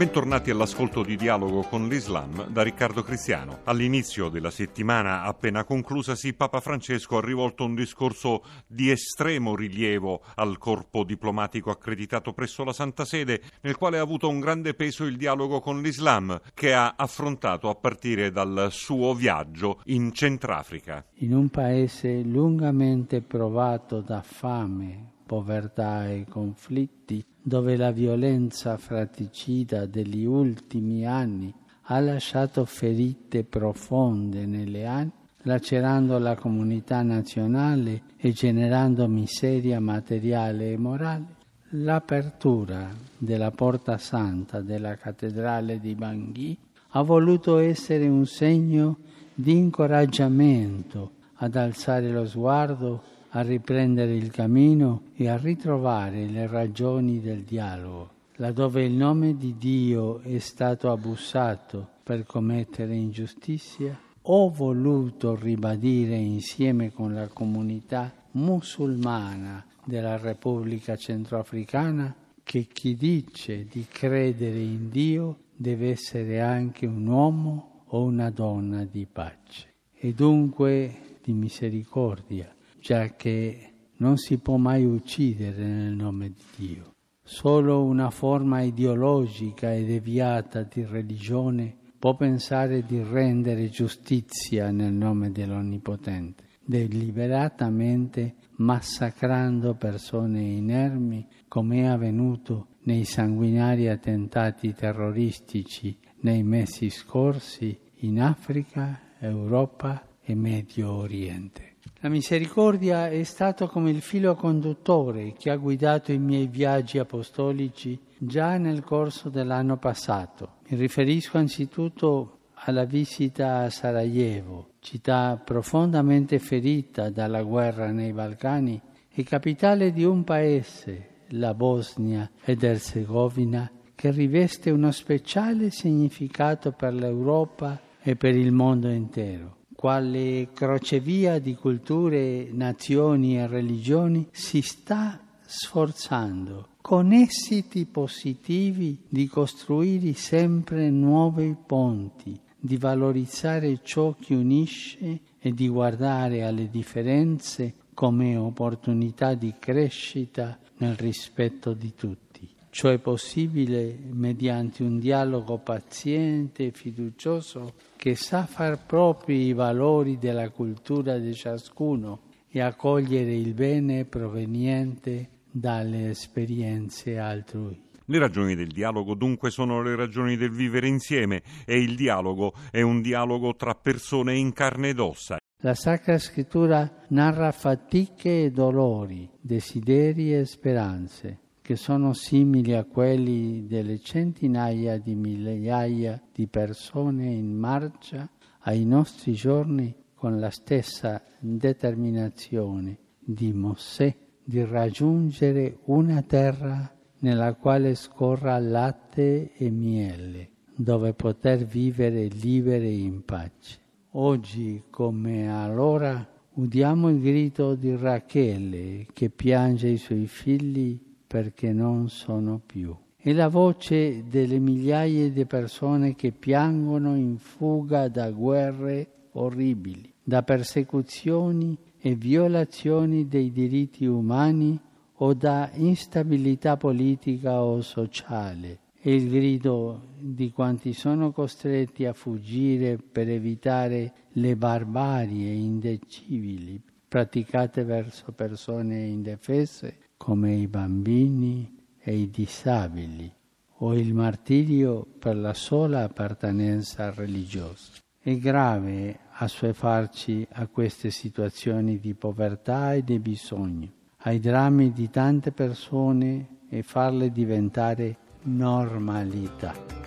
Bentornati all'ascolto di Dialogo con l'Islam da Riccardo Cristiano. All'inizio della settimana appena conclusasi, Papa Francesco ha rivolto un discorso di estremo rilievo al corpo diplomatico accreditato presso la Santa Sede, nel quale ha avuto un grande peso il dialogo con l'Islam, che ha affrontato a partire dal suo viaggio in Centrafrica. In un paese lungamente provato da fame, povertà e conflitti, dove la violenza fratricida degli ultimi anni ha lasciato ferite profonde nelle anime, lacerando la comunità nazionale e generando miseria materiale e morale, l'apertura della porta santa della cattedrale di Bangui ha voluto essere un segno di incoraggiamento ad alzare lo sguardo a riprendere il cammino e a ritrovare le ragioni del dialogo. Laddove il nome di Dio è stato abusato per commettere ingiustizia, ho voluto ribadire insieme con la comunità musulmana della Repubblica Centroafricana che chi dice di credere in Dio deve essere anche un uomo o una donna di pace e dunque di misericordia già che non si può mai uccidere nel nome di Dio. Solo una forma ideologica e deviata di religione può pensare di rendere giustizia nel nome dell'Onnipotente, deliberatamente massacrando persone inermi come è avvenuto nei sanguinari attentati terroristici nei mesi scorsi in Africa, Europa e Medio Oriente. La misericordia è stato come il filo conduttore che ha guidato i miei viaggi apostolici già nel corso dell'anno passato. Mi riferisco anzitutto alla visita a Sarajevo, città profondamente ferita dalla guerra nei Balcani e capitale di un paese, la Bosnia ed Erzegovina, che riveste uno speciale significato per l'Europa e per il mondo intero quale crocevia di culture, nazioni e religioni, si sta sforzando con esiti positivi di costruire sempre nuovi ponti, di valorizzare ciò che unisce e di guardare alle differenze come opportunità di crescita nel rispetto di tutti. Ciò è possibile mediante un dialogo paziente e fiducioso che sa far propri i valori della cultura di ciascuno e accogliere il bene proveniente dalle esperienze altrui. Le ragioni del dialogo dunque sono le ragioni del vivere insieme e il dialogo è un dialogo tra persone in carne ed ossa. La Sacra Scrittura narra fatiche e dolori, desideri e speranze che sono simili a quelli delle centinaia di migliaia di persone in marcia ai nostri giorni con la stessa determinazione di Mosè di raggiungere una terra nella quale scorra latte e miele, dove poter vivere liberi in pace. Oggi, come allora, udiamo il grido di Rachele che piange i suoi figli perché non sono più. E la voce delle migliaia di persone che piangono in fuga da guerre orribili, da persecuzioni e violazioni dei diritti umani o da instabilità politica o sociale. E il grido di quanti sono costretti a fuggire per evitare le barbarie indecibili praticate verso persone indefese come i bambini e i disabili o il martirio per la sola appartenenza religiosa. È grave assuefarci a queste situazioni di povertà e di bisogno, ai drammi di tante persone e farle diventare normalità.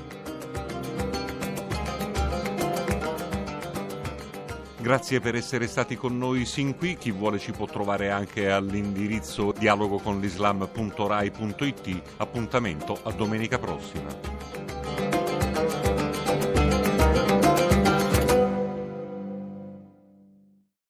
Grazie per essere stati con noi sin qui. Chi vuole ci può trovare anche all'indirizzo dialogoconlislam.rai.it. Appuntamento a domenica prossima.